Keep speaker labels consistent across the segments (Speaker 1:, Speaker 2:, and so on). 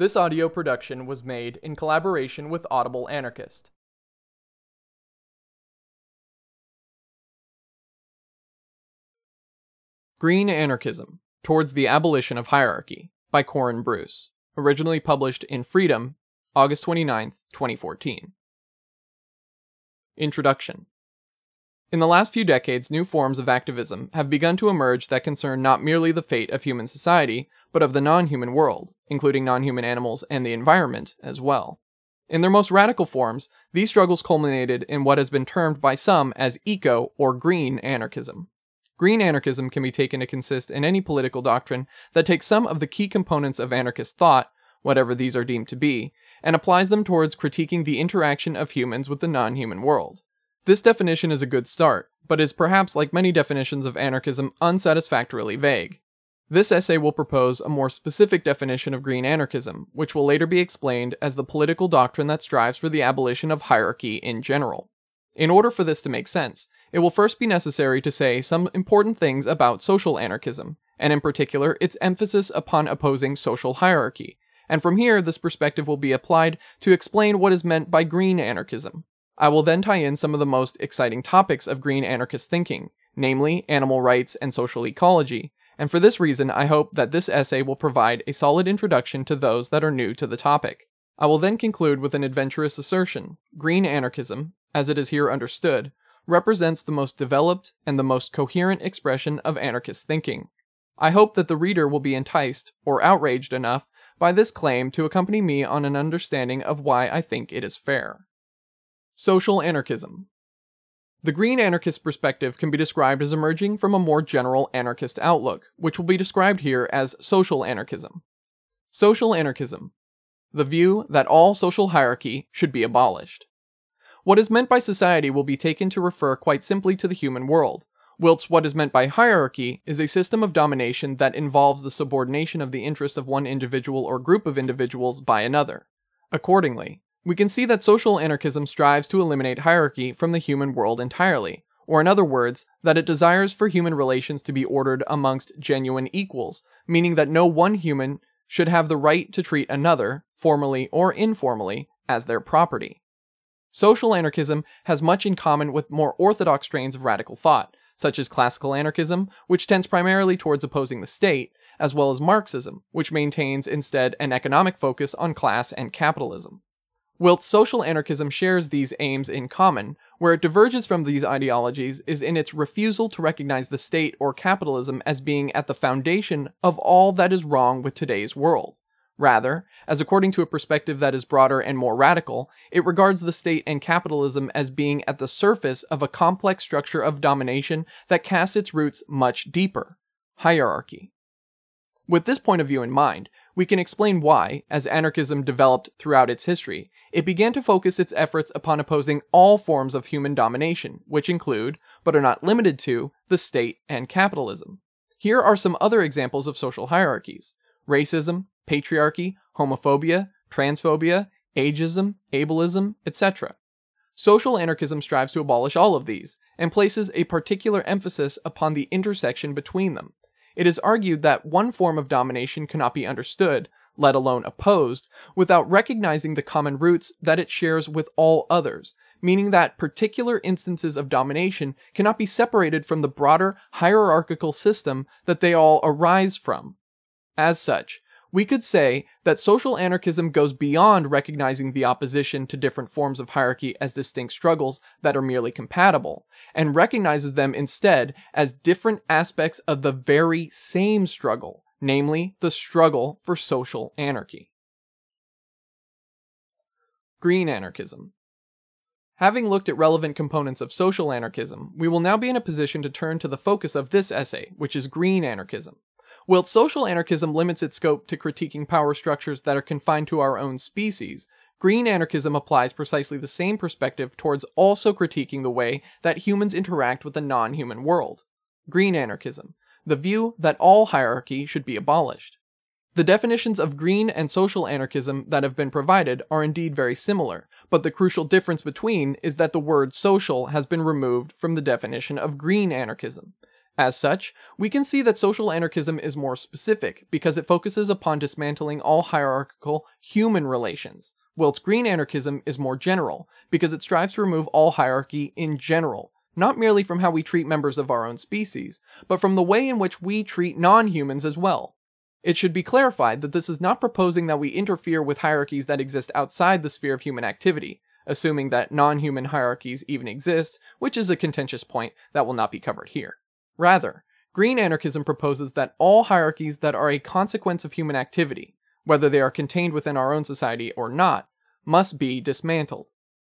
Speaker 1: This audio production was made in collaboration with Audible Anarchist. Green Anarchism Towards the Abolition of Hierarchy by Corin Bruce, originally published in Freedom, August 29, 2014. Introduction In the last few decades, new forms of activism have begun to emerge that concern not merely the fate of human society, but of the non human world, including non human animals and the environment as well. In their most radical forms, these struggles culminated in what has been termed by some as eco or green anarchism. Green anarchism can be taken to consist in any political doctrine that takes some of the key components of anarchist thought, whatever these are deemed to be, and applies them towards critiquing the interaction of humans with the non human world. This definition is a good start, but is perhaps, like many definitions of anarchism, unsatisfactorily vague. This essay will propose a more specific definition of green anarchism, which will later be explained as the political doctrine that strives for the abolition of hierarchy in general. In order for this to make sense, it will first be necessary to say some important things about social anarchism, and in particular its emphasis upon opposing social hierarchy. And from here, this perspective will be applied to explain what is meant by green anarchism. I will then tie in some of the most exciting topics of green anarchist thinking, namely animal rights and social ecology, and for this reason I hope that this essay will provide a solid introduction to those that are new to the topic. I will then conclude with an adventurous assertion. Green anarchism, as it is here understood, represents the most developed and the most coherent expression of anarchist thinking. I hope that the reader will be enticed or outraged enough by this claim to accompany me on an understanding of why I think it is fair. Social anarchism. The green anarchist perspective can be described as emerging from a more general anarchist outlook, which will be described here as social anarchism. Social anarchism. The view that all social hierarchy should be abolished. What is meant by society will be taken to refer quite simply to the human world, whilst what is meant by hierarchy is a system of domination that involves the subordination of the interests of one individual or group of individuals by another. Accordingly, we can see that social anarchism strives to eliminate hierarchy from the human world entirely, or in other words, that it desires for human relations to be ordered amongst genuine equals, meaning that no one human should have the right to treat another, formally or informally, as their property. Social anarchism has much in common with more orthodox strains of radical thought, such as classical anarchism, which tends primarily towards opposing the state, as well as Marxism, which maintains instead an economic focus on class and capitalism. Whilst social anarchism shares these aims in common, where it diverges from these ideologies is in its refusal to recognize the state or capitalism as being at the foundation of all that is wrong with today's world. Rather, as according to a perspective that is broader and more radical, it regards the state and capitalism as being at the surface of a complex structure of domination that casts its roots much deeper hierarchy. With this point of view in mind, we can explain why, as anarchism developed throughout its history, it began to focus its efforts upon opposing all forms of human domination, which include, but are not limited to, the state and capitalism. Here are some other examples of social hierarchies racism, patriarchy, homophobia, transphobia, ageism, ableism, etc. Social anarchism strives to abolish all of these, and places a particular emphasis upon the intersection between them. It is argued that one form of domination cannot be understood, let alone opposed, without recognizing the common roots that it shares with all others, meaning that particular instances of domination cannot be separated from the broader hierarchical system that they all arise from. As such, we could say that social anarchism goes beyond recognizing the opposition to different forms of hierarchy as distinct struggles that are merely compatible, and recognizes them instead as different aspects of the very same struggle, namely the struggle for social anarchy. Green anarchism. Having looked at relevant components of social anarchism, we will now be in a position to turn to the focus of this essay, which is green anarchism. While social anarchism limits its scope to critiquing power structures that are confined to our own species, green anarchism applies precisely the same perspective towards also critiquing the way that humans interact with the non human world. Green anarchism, the view that all hierarchy should be abolished. The definitions of green and social anarchism that have been provided are indeed very similar, but the crucial difference between is that the word social has been removed from the definition of green anarchism. As such, we can see that social anarchism is more specific because it focuses upon dismantling all hierarchical human relations, whilst green anarchism is more general because it strives to remove all hierarchy in general, not merely from how we treat members of our own species, but from the way in which we treat non humans as well. It should be clarified that this is not proposing that we interfere with hierarchies that exist outside the sphere of human activity, assuming that non human hierarchies even exist, which is a contentious point that will not be covered here. Rather, green anarchism proposes that all hierarchies that are a consequence of human activity, whether they are contained within our own society or not, must be dismantled.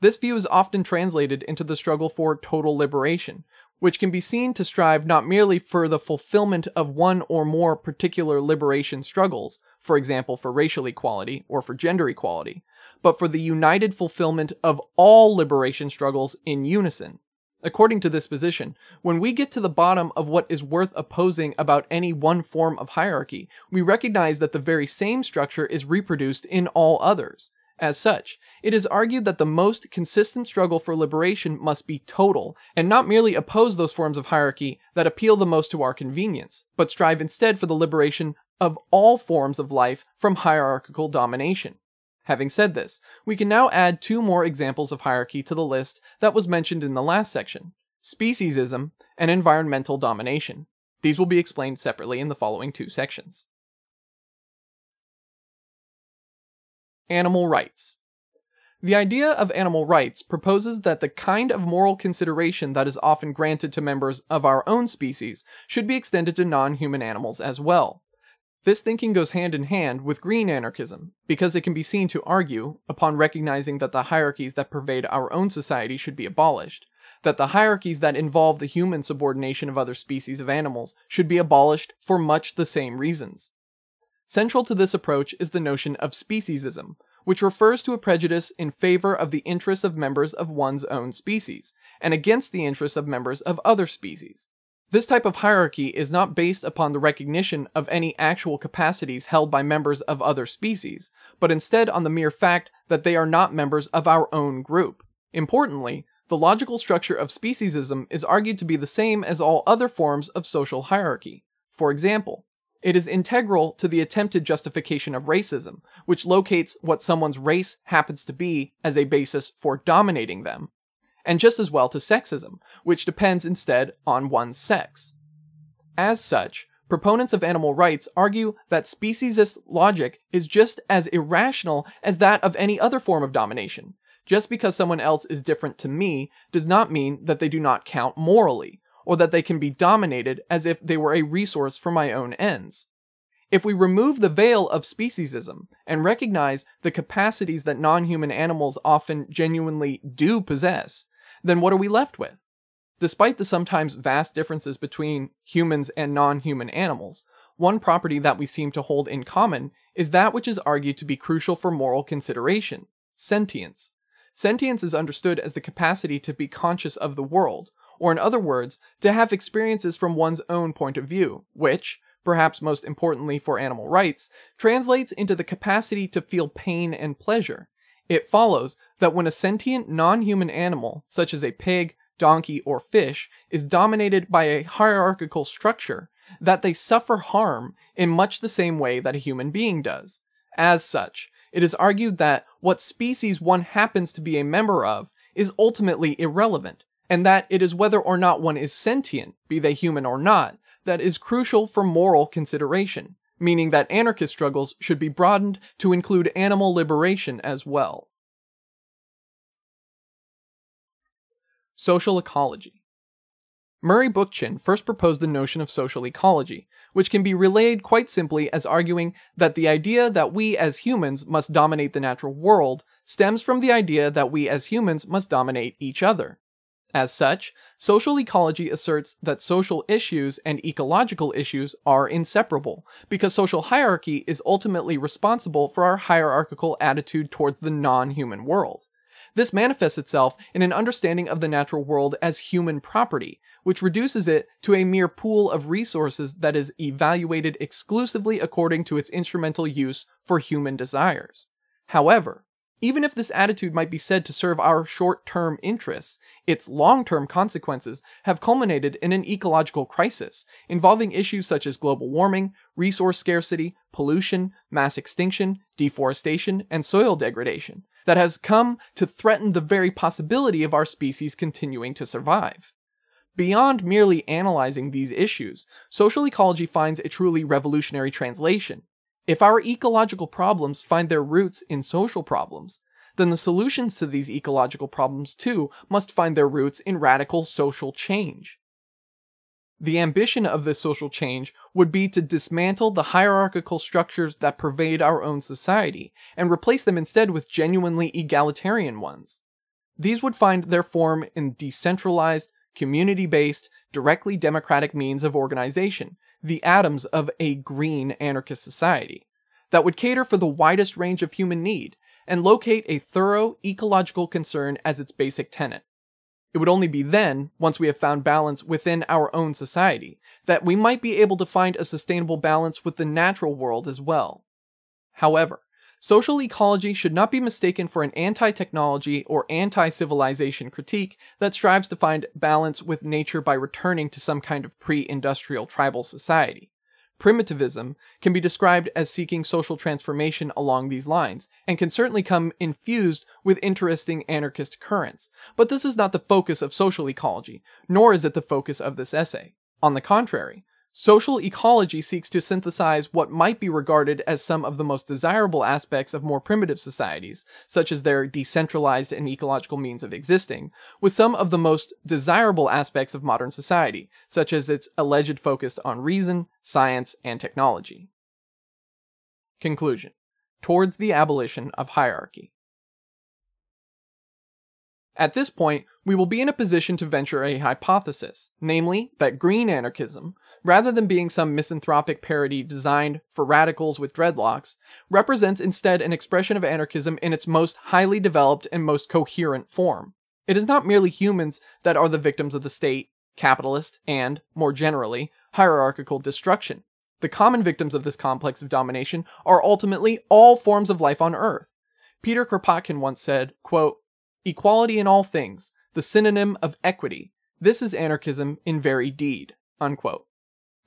Speaker 1: This view is often translated into the struggle for total liberation, which can be seen to strive not merely for the fulfillment of one or more particular liberation struggles, for example for racial equality or for gender equality, but for the united fulfillment of all liberation struggles in unison. According to this position, when we get to the bottom of what is worth opposing about any one form of hierarchy, we recognize that the very same structure is reproduced in all others. As such, it is argued that the most consistent struggle for liberation must be total, and not merely oppose those forms of hierarchy that appeal the most to our convenience, but strive instead for the liberation of all forms of life from hierarchical domination. Having said this, we can now add two more examples of hierarchy to the list that was mentioned in the last section speciesism and environmental domination. These will be explained separately in the following two sections. Animal rights. The idea of animal rights proposes that the kind of moral consideration that is often granted to members of our own species should be extended to non human animals as well. This thinking goes hand in hand with green anarchism, because it can be seen to argue, upon recognizing that the hierarchies that pervade our own society should be abolished, that the hierarchies that involve the human subordination of other species of animals should be abolished for much the same reasons. Central to this approach is the notion of speciesism, which refers to a prejudice in favor of the interests of members of one's own species, and against the interests of members of other species. This type of hierarchy is not based upon the recognition of any actual capacities held by members of other species, but instead on the mere fact that they are not members of our own group. Importantly, the logical structure of speciesism is argued to be the same as all other forms of social hierarchy. For example, it is integral to the attempted justification of racism, which locates what someone's race happens to be as a basis for dominating them, and just as well to sexism, which depends instead on one's sex. As such, proponents of animal rights argue that speciesist logic is just as irrational as that of any other form of domination. Just because someone else is different to me does not mean that they do not count morally, or that they can be dominated as if they were a resource for my own ends. If we remove the veil of speciesism and recognize the capacities that non human animals often genuinely do possess, then what are we left with? Despite the sometimes vast differences between humans and non human animals, one property that we seem to hold in common is that which is argued to be crucial for moral consideration sentience. Sentience is understood as the capacity to be conscious of the world, or in other words, to have experiences from one's own point of view, which, perhaps most importantly for animal rights, translates into the capacity to feel pain and pleasure. It follows that when a sentient non human animal, such as a pig, donkey, or fish, is dominated by a hierarchical structure, that they suffer harm in much the same way that a human being does. As such, it is argued that what species one happens to be a member of is ultimately irrelevant, and that it is whether or not one is sentient, be they human or not, that is crucial for moral consideration, meaning that anarchist struggles should be broadened to include animal liberation as well. Social ecology. Murray Bookchin first proposed the notion of social ecology, which can be relayed quite simply as arguing that the idea that we as humans must dominate the natural world stems from the idea that we as humans must dominate each other. As such, social ecology asserts that social issues and ecological issues are inseparable, because social hierarchy is ultimately responsible for our hierarchical attitude towards the non human world. This manifests itself in an understanding of the natural world as human property, which reduces it to a mere pool of resources that is evaluated exclusively according to its instrumental use for human desires. However, Even if this attitude might be said to serve our short term interests, its long term consequences have culminated in an ecological crisis involving issues such as global warming, resource scarcity, pollution, mass extinction, deforestation, and soil degradation that has come to threaten the very possibility of our species continuing to survive. Beyond merely analyzing these issues, social ecology finds a truly revolutionary translation. If our ecological problems find their roots in social problems, then the solutions to these ecological problems too must find their roots in radical social change. The ambition of this social change would be to dismantle the hierarchical structures that pervade our own society and replace them instead with genuinely egalitarian ones. These would find their form in decentralized, community based, directly democratic means of organization, the atoms of a green anarchist society, that would cater for the widest range of human need and locate a thorough ecological concern as its basic tenet. It would only be then, once we have found balance within our own society, that we might be able to find a sustainable balance with the natural world as well. However, social ecology should not be mistaken for an anti technology or anti civilization critique that strives to find balance with nature by returning to some kind of pre industrial tribal society. Primitivism can be described as seeking social transformation along these lines, and can certainly come infused with interesting anarchist currents. But this is not the focus of social ecology, nor is it the focus of this essay. On the contrary, Social ecology seeks to synthesize what might be regarded as some of the most desirable aspects of more primitive societies, such as their decentralized and ecological means of existing, with some of the most desirable aspects of modern society, such as its alleged focus on reason, science, and technology. Conclusion Towards the abolition of hierarchy. At this point, we will be in a position to venture a hypothesis, namely that green anarchism, rather than being some misanthropic parody designed for radicals with dreadlocks, represents instead an expression of anarchism in its most highly developed and most coherent form. It is not merely humans that are the victims of the state, capitalist, and, more generally, hierarchical destruction. The common victims of this complex of domination are ultimately all forms of life on Earth. Peter Kropotkin once said, quote, Equality in all things, the synonym of equity, this is anarchism in very deed. Unquote.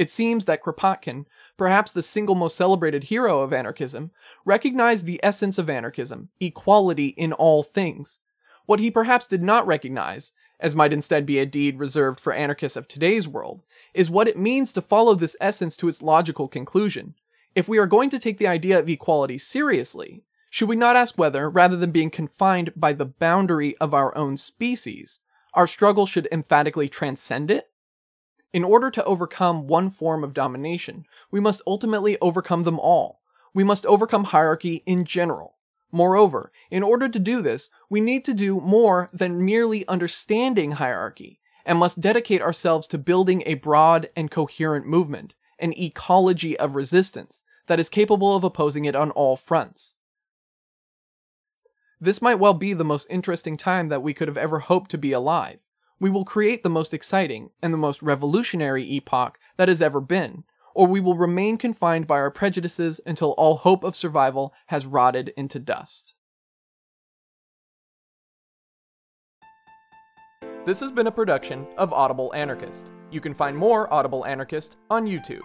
Speaker 1: It seems that Kropotkin, perhaps the single most celebrated hero of anarchism, recognized the essence of anarchism, equality in all things. What he perhaps did not recognize, as might instead be a deed reserved for anarchists of today's world, is what it means to follow this essence to its logical conclusion. If we are going to take the idea of equality seriously, should we not ask whether, rather than being confined by the boundary of our own species, our struggle should emphatically transcend it? In order to overcome one form of domination, we must ultimately overcome them all. We must overcome hierarchy in general. Moreover, in order to do this, we need to do more than merely understanding hierarchy, and must dedicate ourselves to building a broad and coherent movement, an ecology of resistance, that is capable of opposing it on all fronts. This might well be the most interesting time that we could have ever hoped to be alive we will create the most exciting and the most revolutionary epoch that has ever been, or we will remain confined by our prejudices until all hope of survival has rotted into dust. This has been a production of Audible Anarchist. You can find more Audible Anarchist on YouTube.